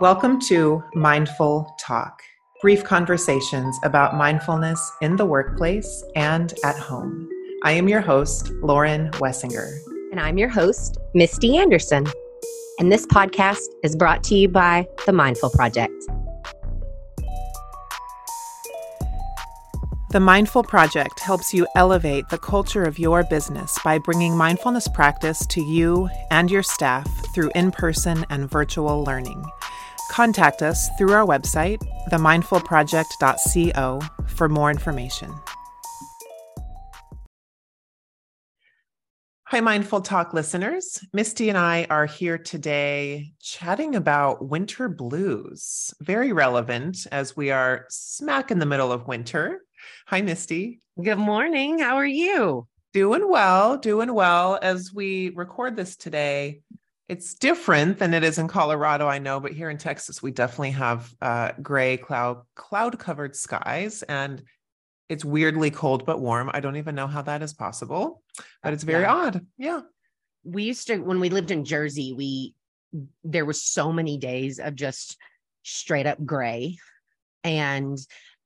Welcome to Mindful Talk, brief conversations about mindfulness in the workplace and at home. I am your host, Lauren Wessinger. And I'm your host, Misty Anderson. And this podcast is brought to you by the Mindful Project. The Mindful Project helps you elevate the culture of your business by bringing mindfulness practice to you and your staff through in person and virtual learning. Contact us through our website, themindfulproject.co, for more information. Hi, Mindful Talk listeners. Misty and I are here today chatting about winter blues. Very relevant as we are smack in the middle of winter. Hi, Misty. Good morning. How are you? Doing well, doing well. As we record this today, it's different than it is in Colorado, I know, but here in Texas, we definitely have uh, gray cloud cloud covered skies, and it's weirdly cold but warm. I don't even know how that is possible, but it's very yeah. odd. Yeah. We used to when we lived in Jersey, we there was so many days of just straight up gray, and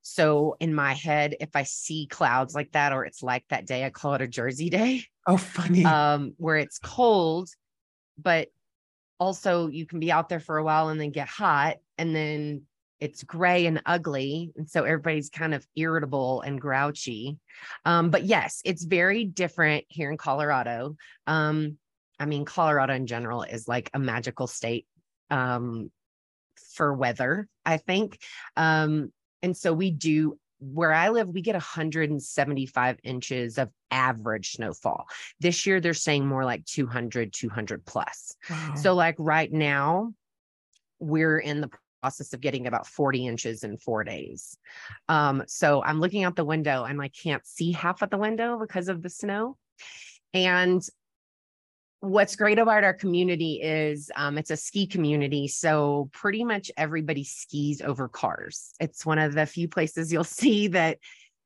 so in my head, if I see clouds like that or it's like that day, I call it a Jersey day. Oh, funny. Um, where it's cold but also you can be out there for a while and then get hot and then it's gray and ugly. And so everybody's kind of irritable and grouchy. Um, but yes it's very different here in colorado. Um, i mean colorado in general is like a magical state um, for weather i think. Um, and so we do where I live, we get 175 inches of average snowfall. This year, they're saying more like 200, 200 plus. Wow. So, like right now, we're in the process of getting about 40 inches in four days. Um, so, I'm looking out the window and I can't see half of the window because of the snow. And what's great about our community is um, it's a ski community. So pretty much everybody skis over cars. It's one of the few places you'll see that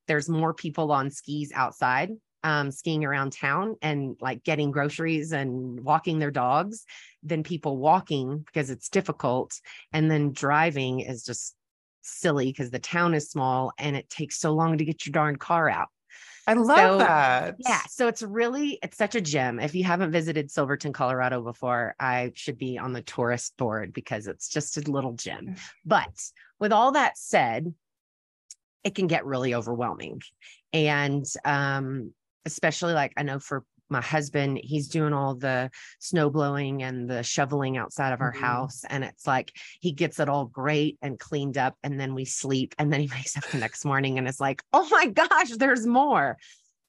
there's more people on skis outside um, skiing around town and like getting groceries and walking their dogs than people walking because it's difficult. And then driving is just silly because the town is small and it takes so long to get your darn car out. I love so, that. Yeah. So it's really, it's such a gem. If you haven't visited Silverton, Colorado before, I should be on the tourist board because it's just a little gem. Mm. But with all that said, it can get really overwhelming. And um, especially like I know for my husband, he's doing all the snow blowing and the shoveling outside of our mm-hmm. house. And it's like he gets it all great and cleaned up. And then we sleep. And then he wakes up the next morning and it's like, oh my gosh, there's more.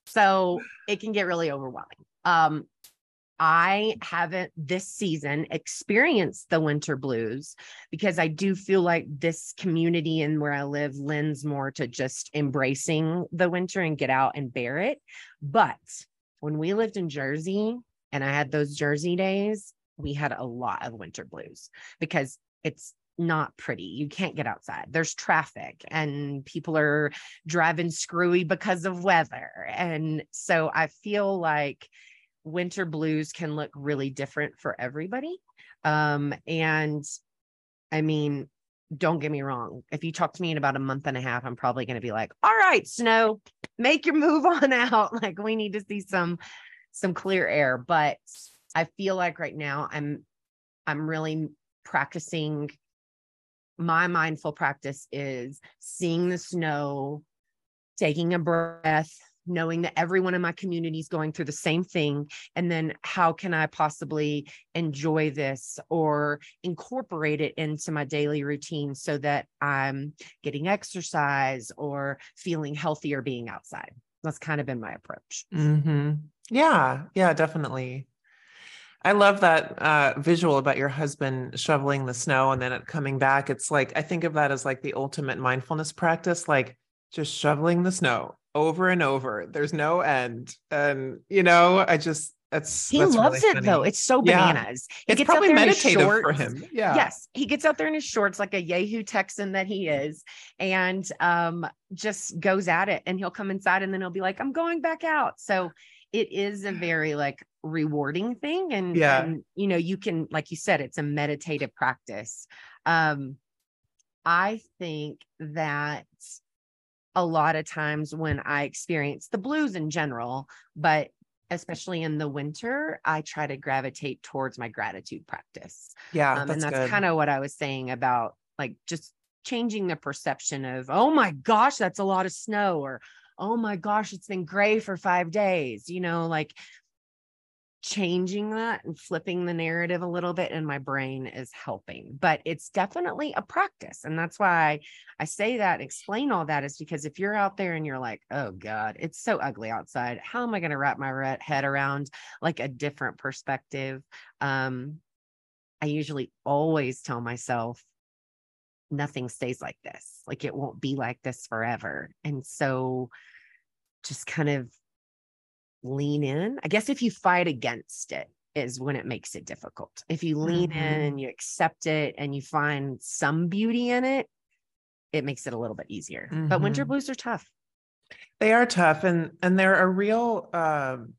So it can get really overwhelming. Um, I haven't this season experienced the winter blues because I do feel like this community and where I live lends more to just embracing the winter and get out and bear it. But when we lived in Jersey and I had those Jersey days, we had a lot of winter blues because it's not pretty. You can't get outside. There's traffic and people are driving screwy because of weather. And so I feel like winter blues can look really different for everybody. Um, and I mean, don't get me wrong. If you talk to me in about a month and a half, I'm probably going to be like, all right, snow, make your move on out. Like we need to see some, some clear air. But I feel like right now I'm, I'm really practicing. My mindful practice is seeing the snow, taking a breath, knowing that everyone in my community is going through the same thing and then how can i possibly enjoy this or incorporate it into my daily routine so that i'm getting exercise or feeling healthier being outside that's kind of been my approach mm-hmm. yeah yeah definitely I love that uh, visual about your husband shoveling the snow and then it coming back. It's like, I think of that as like the ultimate mindfulness practice, like just shoveling the snow over and over. There's no end. And you know, I just that's he that's loves really it though. It's so bananas. Yeah. It's probably meditative for him. Yeah. Yes. He gets out there in his shorts like a Yahoo Texan that he is and um just goes at it and he'll come inside and then he'll be like, I'm going back out. So it is a very like rewarding thing and Yeah. and, you know you can like you said it's a meditative practice um i think that a lot of times when i experience the blues in general but especially in the winter i try to gravitate towards my gratitude practice. Yeah, um, and that's that's kind of what I was saying about like just changing the perception of, oh my gosh, that's a lot of snow, or oh my gosh, it's been gray for five days, you know, like changing that and flipping the narrative a little bit in my brain is helping. But it's definitely a practice. And that's why I say that, explain all that is because if you're out there and you're like, oh God, it's so ugly outside, how am I going to wrap my head around like a different perspective? Um, I usually always tell myself nothing stays like this. Like it won't be like this forever. And so just kind of lean in. I guess if you fight against it is when it makes it difficult. If you lean in Mhm. and you accept it and you find some beauty in it, it makes it a little bit easier. But winter Mhm. blues are tough. They are tough and and they're a real um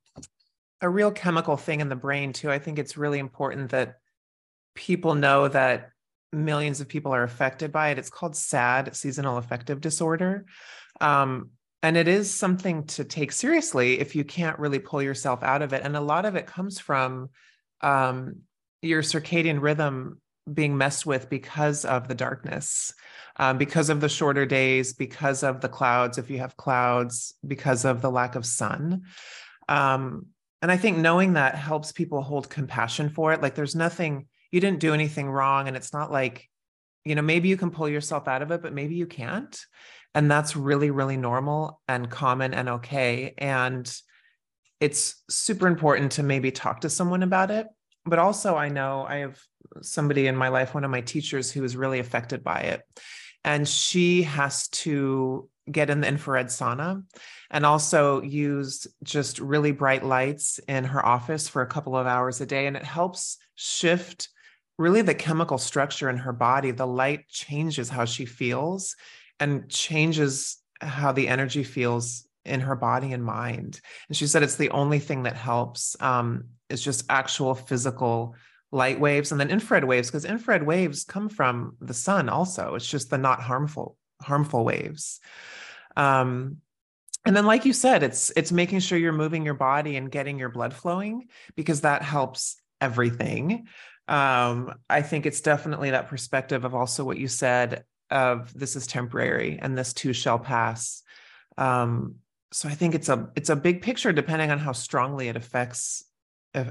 a real chemical thing in the brain too. I think it's really important that people know that millions of people are affected by it. It's called SAD, seasonal affective disorder. Um, and it is something to take seriously if you can't really pull yourself out of it. And a lot of it comes from um, your circadian rhythm being messed with because of the darkness, um, because of the shorter days, because of the clouds, if you have clouds, because of the lack of sun. Um, and I think knowing that helps people hold compassion for it. Like there's nothing, you didn't do anything wrong. And it's not like, you know, maybe you can pull yourself out of it, but maybe you can't. And that's really, really normal and common and okay. And it's super important to maybe talk to someone about it. But also, I know I have somebody in my life, one of my teachers, who is really affected by it. And she has to get in the infrared sauna and also use just really bright lights in her office for a couple of hours a day. And it helps shift really the chemical structure in her body. The light changes how she feels and changes how the energy feels in her body and mind. And she said it's the only thing that helps um, is just actual physical light waves and then infrared waves because infrared waves come from the sun also. It's just the not harmful harmful waves. Um and then like you said it's it's making sure you're moving your body and getting your blood flowing because that helps everything. Um i think it's definitely that perspective of also what you said of this is temporary and this too shall pass um so i think it's a it's a big picture depending on how strongly it affects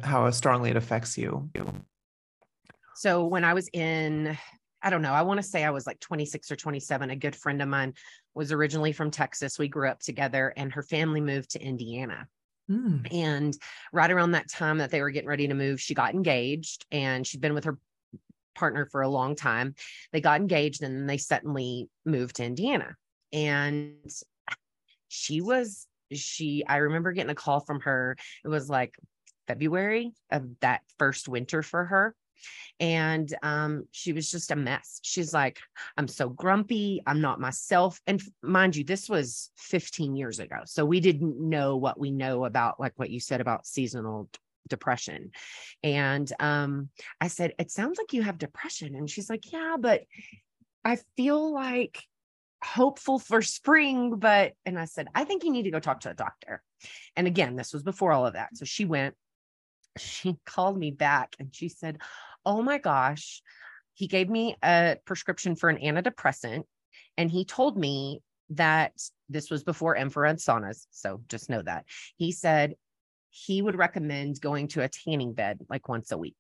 how strongly it affects you. So when I was in, I don't know, I want to say I was like 26 or 27. A good friend of mine was originally from Texas. We grew up together, and her family moved to Indiana. Mm. And right around that time that they were getting ready to move, she got engaged and she'd been with her partner for a long time. They got engaged and then they suddenly moved to Indiana. And she was, she, I remember getting a call from her. It was like February of that first winter for her. And um, she was just a mess. She's like, I'm so grumpy. I'm not myself. And mind you, this was 15 years ago. So we didn't know what we know about, like what you said about seasonal depression. And um, I said, It sounds like you have depression. And she's like, Yeah, but I feel like hopeful for spring. But, and I said, I think you need to go talk to a doctor. And again, this was before all of that. So she went, she called me back and she said, Oh my gosh, he gave me a prescription for an antidepressant. And he told me that this was before infrared saunas. So just know that. He said he would recommend going to a tanning bed like once a week.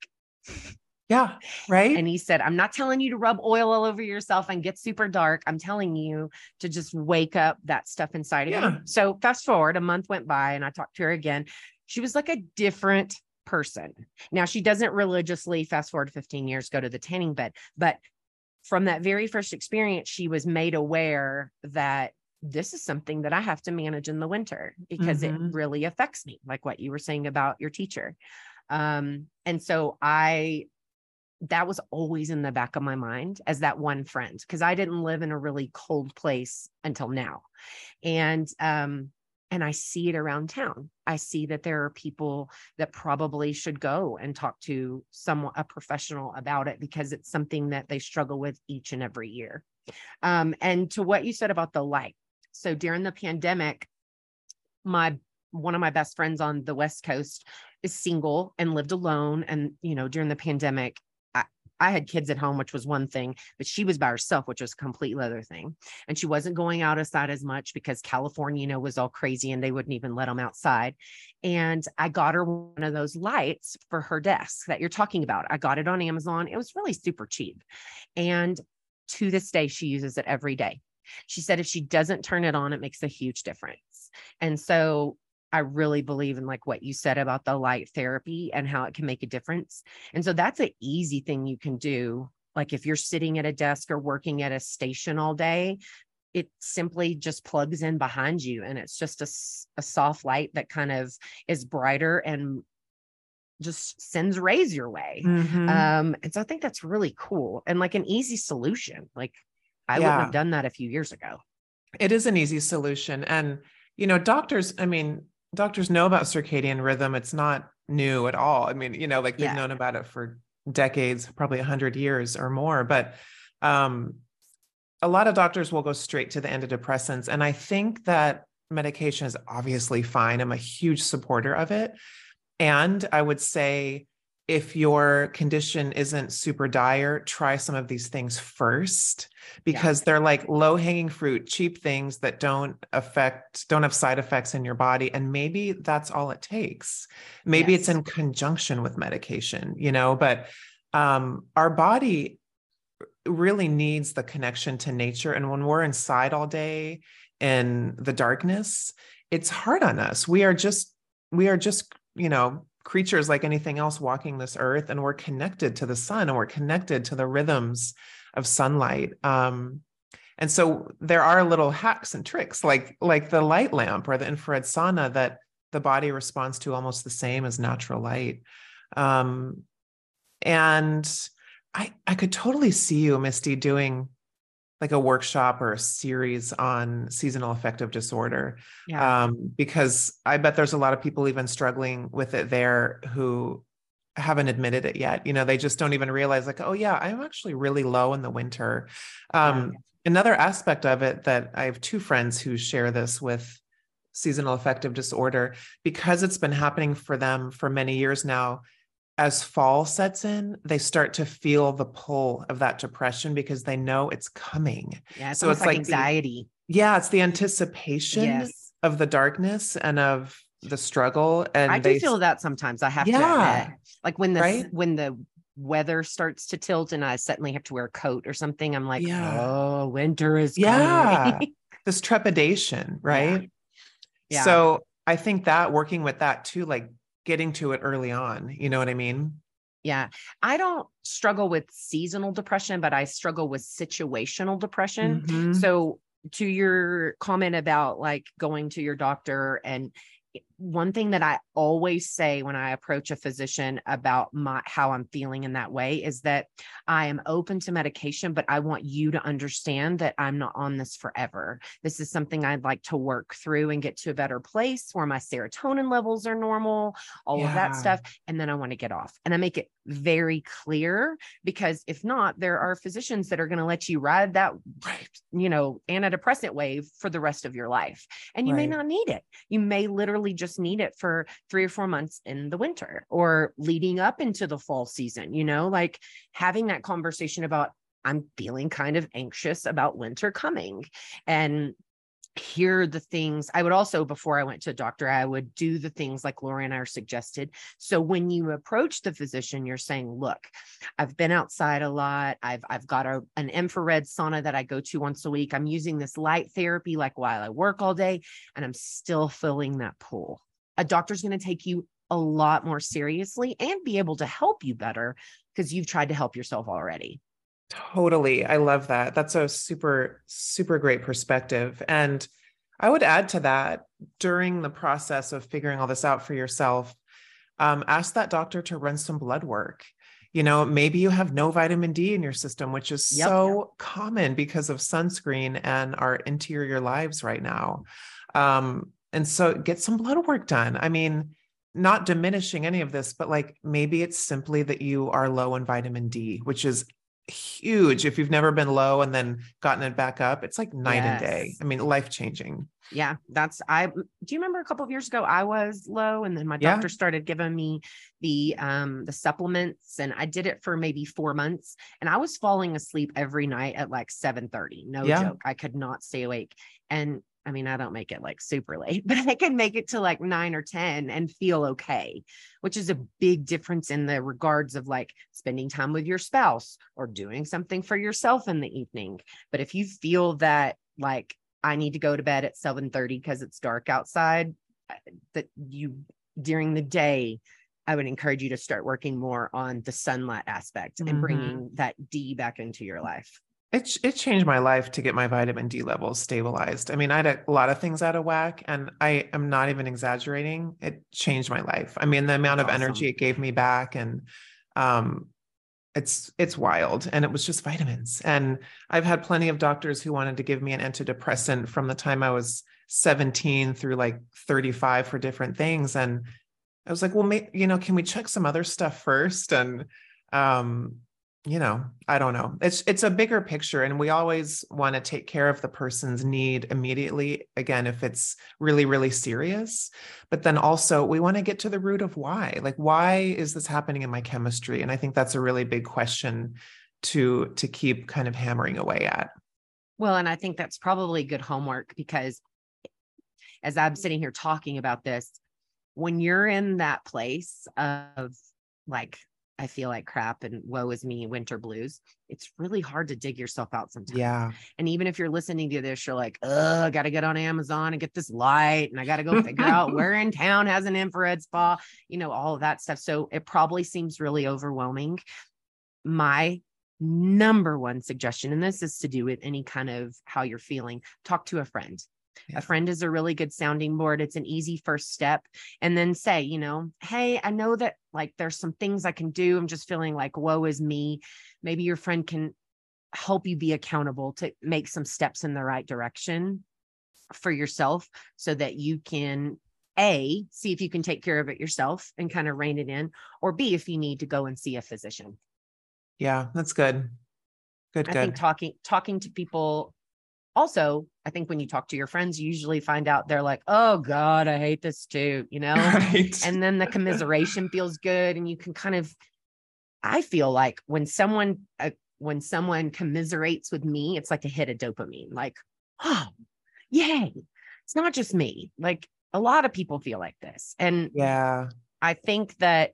Yeah, right. And he said, I'm not telling you to rub oil all over yourself and get super dark. I'm telling you to just wake up that stuff inside of Yeah. you. So fast forward, a month went by and I talked to her again. She was like a different person. Now she doesn't religiously fast forward 15 years go to the tanning bed, but from that very first experience, she was made aware that this is something that I have to manage in the winter because Mhm. it really affects me, like what you were saying about your teacher. Um, and so I that was always in the back of my mind as that one friend because I didn't live in a really cold place until now. And um and I see it around town. I see that there are people that probably should go and talk to someone, a professional about it because it's something that they struggle with each and every year. Um, and to what you said about the light. So during the pandemic, my one of my best friends on the West Coast is single and lived alone. And, you know, during the pandemic, I had kids at home, which was one thing, but she was by herself, which was a completely other thing. And she wasn't going out outside as much because California, you know, was all crazy and they wouldn't even let them outside. And I got her one of those lights for her desk that you're talking about. I got it on Amazon. It was really super cheap. And to this day, she uses it every day. She said if she doesn't turn it on, it makes a huge difference. And so I really believe in like what you said about the light therapy and how it can make a difference. And so that's an easy thing you can do. Like if you're sitting at a desk or working at a station all day, it simply just plugs in behind you and it's just a, a soft light that kind of is brighter and just sends rays your way. Mm-hmm. Um, and so I think that's really cool and like an easy solution. Like I yeah. wouldn't have done that a few years ago. It is an easy solution. And, you know, doctors, I mean, doctors know about circadian rhythm. It's not new at all. I mean, you know, like they've yeah. known about it for decades, probably a hundred years or more. But um, a lot of doctors will go straight to the antidepressants. And I think that medication is obviously fine. I'm a huge supporter of it. And I would say if your condition isn't super dire, try some of these things first because yeah. they're like low hanging fruit, cheap things that don't affect, don't have side effects in your body. And maybe that's all it takes. Maybe yes. it's in conjunction with medication, you know, but um, our body really needs the connection to nature. And when we're inside all day in the darkness, it's hard on us. We are just, we are just, you know, creatures like anything else walking this earth and we're connected to the sun and we're connected to the rhythms of sunlight um, and so there are little hacks and tricks like like the light lamp or the infrared sauna that the body responds to almost the same as natural light um, and i i could totally see you misty doing like a workshop or a series on seasonal affective disorder yeah. um, because i bet there's a lot of people even struggling with it there who haven't admitted it yet you know they just don't even realize like oh yeah i'm actually really low in the winter um, yeah. another aspect of it that i have two friends who share this with seasonal affective disorder because it's been happening for them for many years now as fall sets in, they start to feel the pull of that depression because they know it's coming. Yeah, it's so it's like, like anxiety. The, yeah, it's the anticipation yes. of the darkness and of the struggle. And I do feel that sometimes. I have yeah, to admit, like when the right? when the weather starts to tilt and I suddenly have to wear a coat or something, I'm like, yeah. oh, winter is yeah, this trepidation, right? Yeah. yeah. So I think that working with that too, like getting to it early on. You know what I mean? Yeah. I don't struggle with seasonal depression, but I struggle with situational depression. Mm-hmm. So, to your comment about like going to your doctor and one thing that I always say when I approach a physician about my how I'm feeling in that way is that I am open to medication, but I want you to understand that I'm not on this forever. This is something I'd like to work through and get to a better place where my serotonin levels are normal, all yeah. of that stuff. And then I want to get off. And I make it very clear because if not, there are physicians that are going to let you ride that, you know, antidepressant wave for the rest of your life. And you right. may not need it. You may literally just just need it for three or four months in the winter or leading up into the fall season, you know, like having that conversation about, I'm feeling kind of anxious about winter coming. And hear the things I would also before I went to a doctor I would do the things like Lori and I are suggested. So when you approach the physician you're saying look I've been outside a lot. I've I've got a, an infrared sauna that I go to once a week. I'm using this light therapy like while I work all day and I'm still filling that pool. a doctor's going to take you a lot more seriously and be able to help you better because you've tried to help yourself already Totally. I love that. That's a super, super great perspective. And I would add to that during the process of figuring all this out for yourself, um, ask that doctor to run some blood work. You know, maybe you have no vitamin D in your system, which is yep, so yep. common because of sunscreen and our interior lives right now. Um, And so get some blood work done. I mean, not diminishing any of this, but like maybe it's simply that you are low in vitamin D, which is huge. If you've never been low and then gotten it back up, it's like night yes. and day. I mean, life changing. Yeah, that's I do you remember a couple of years ago I was low and then my doctor yeah. started giving me the um the supplements and I did it for maybe 4 months and I was falling asleep every night at like 7:30. No yeah. joke. I could not stay awake. And I mean, I don't make it like super late, but I can make it to like nine or 10 and feel okay, which is a big difference in the regards of like spending time with your spouse or doing something for yourself in the evening. But if you feel that like I need to go to bed at 7 30 because it's dark outside, that you during the day, I would encourage you to start working more on the sunlight aspect mm-hmm. and bringing that D back into your life it it changed my life to get my vitamin D levels stabilized. I mean, I had a, lot of things out of whack, and I am not even exaggerating. It changed my life. I mean, the amount That's of energy it gave me back, and um, it's it's wild. And it was just vitamins. And I've had plenty of doctors who wanted to give me an antidepressant from the time I was 17 through like 35 for different things, and I was like, well, may, you know, can we check some other stuff first? And um, you know i don't know. It's it's a bigger picture and we always want to take care of the person's need immediately again if it's really really serious. But then also we want to get to the root of why. Like why is this happening in my chemistry? And i think that's a really big question to to keep kind of hammering away at. Well and i think that's probably good homework because as i'm sitting here talking about this when you're in that place of like I feel like crap and woe is me, winter blues, it's really hard to dig yourself out sometimes. Yeah. And even if you're listening to this, you're like, oh, I got to get on Amazon and get this light and I got to go figure out where in town has an infrared spa, you know, all of that stuff. So it probably seems really overwhelming. My number one suggestion, and this is to do with any kind of how you're feeling, talk to a friend. Yeah. A friend is a really good sounding board. It's an easy first step. And then say, you know, hey, I know that like there's some things I can do. I'm just feeling like, woe is me. Maybe your friend can help you be accountable to make some steps in the right direction for yourself so that you can a see if you can take care of it yourself and kind of rein it in or b if you need to go and see a physician yeah that's good good i good. think talking talking to people also i think when you talk to your friends you usually find out they're like oh god i hate this too you know? Right. and then the commiseration feels good and you can kind of i feel like when someone uh, when someone commiserates with me it's like a hit of dopamine like oh yay it's not just me. Like a lot of people feel like this. And yeah. I think that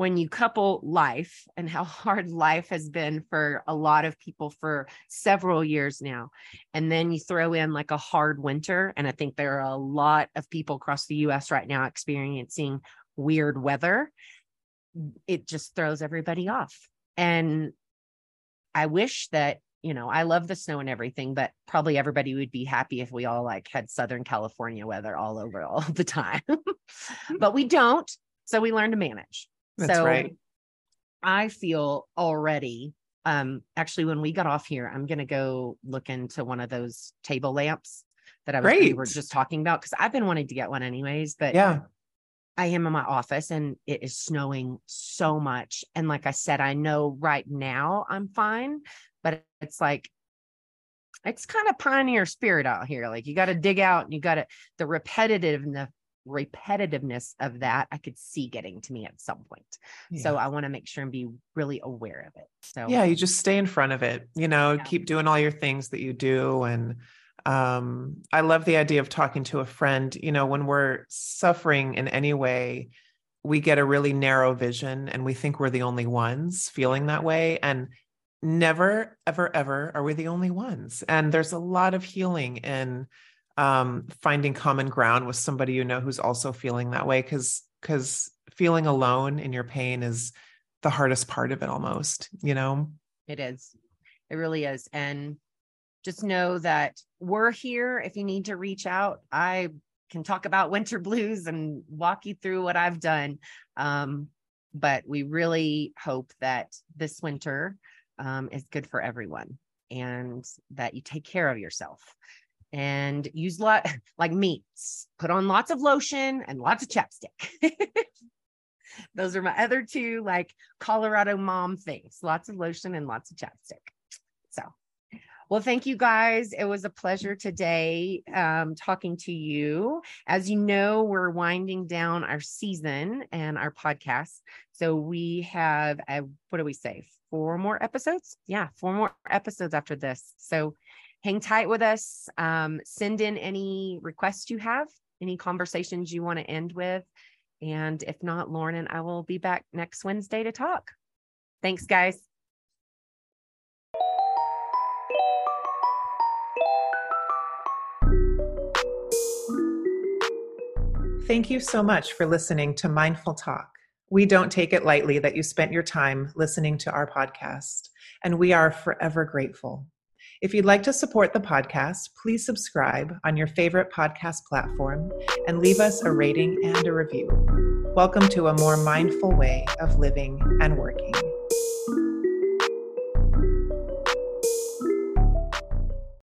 when you couple life and how hard life has been for a lot of people for several years now, and then you throw in like a hard winter, and I think there are a lot of people across the US right now experiencing weird weather, it just throws everybody off. And I wish that you know, I love the snow and everything, but probably everybody would be happy if we all like had Southern California weather all over all the time. Hmm. but we don't. So we learn to manage. That's so right. I feel already um actually when we got off here i'm to go look into one of those table lamps that i was we were just talking about because i've been wanting to get one anyways but yeah. I am in my office and it is snowing so much. And like i said i know right now i'm fine but it's like it's kind of pioneer spirit out here. Like you got to dig out and you got to the repetitiveness repetitiveness of that I could see getting to me at some point. Yeah. So I want to make sure and be really aware of it. So yeah, you just stay in front of it, you know, yeah. keep doing all your things that you do. And um, I love the idea of talking to a friend, you know, when we're suffering in any way, we get a really narrow vision and we think we're the only ones feeling that way. And never, ever, ever are we the only ones. And there's a lot of healing in um, finding common ground with somebody you know who's also feeling that way because because feeling alone in your pain is the hardest part of it almost you know? It is. It really is. And just know that we're here if you need to reach out. I can talk about winter blues and walk you through what i've done. Um, but we really hope that this winter um, is good for everyone and that you take care of yourself and use lot like meats. Put on lots of lotion and lots of chapstick. Those are my other two like Colorado mom things. Lots of lotion and lots of chapstick. So, well, thank you guys. It was a pleasure today um, talking to you. As you know, we're winding down our season and our podcast. So we have, a, what do we say? Four more episodes? Yeah, four more episodes after this. So hang tight with us. Um, send in any requests you have, any conversations you want to end with. And if not, Lauren and I will be back next Wednesday to talk. Thanks, guys. Thank you so much for listening to Mindful Talk. We don't take it lightly that you spent your time listening to our podcast, and we are forever grateful. If you'd like to support the podcast, please subscribe on your favorite podcast platform and leave us a rating and a review. Welcome to a more mindful way of living and working.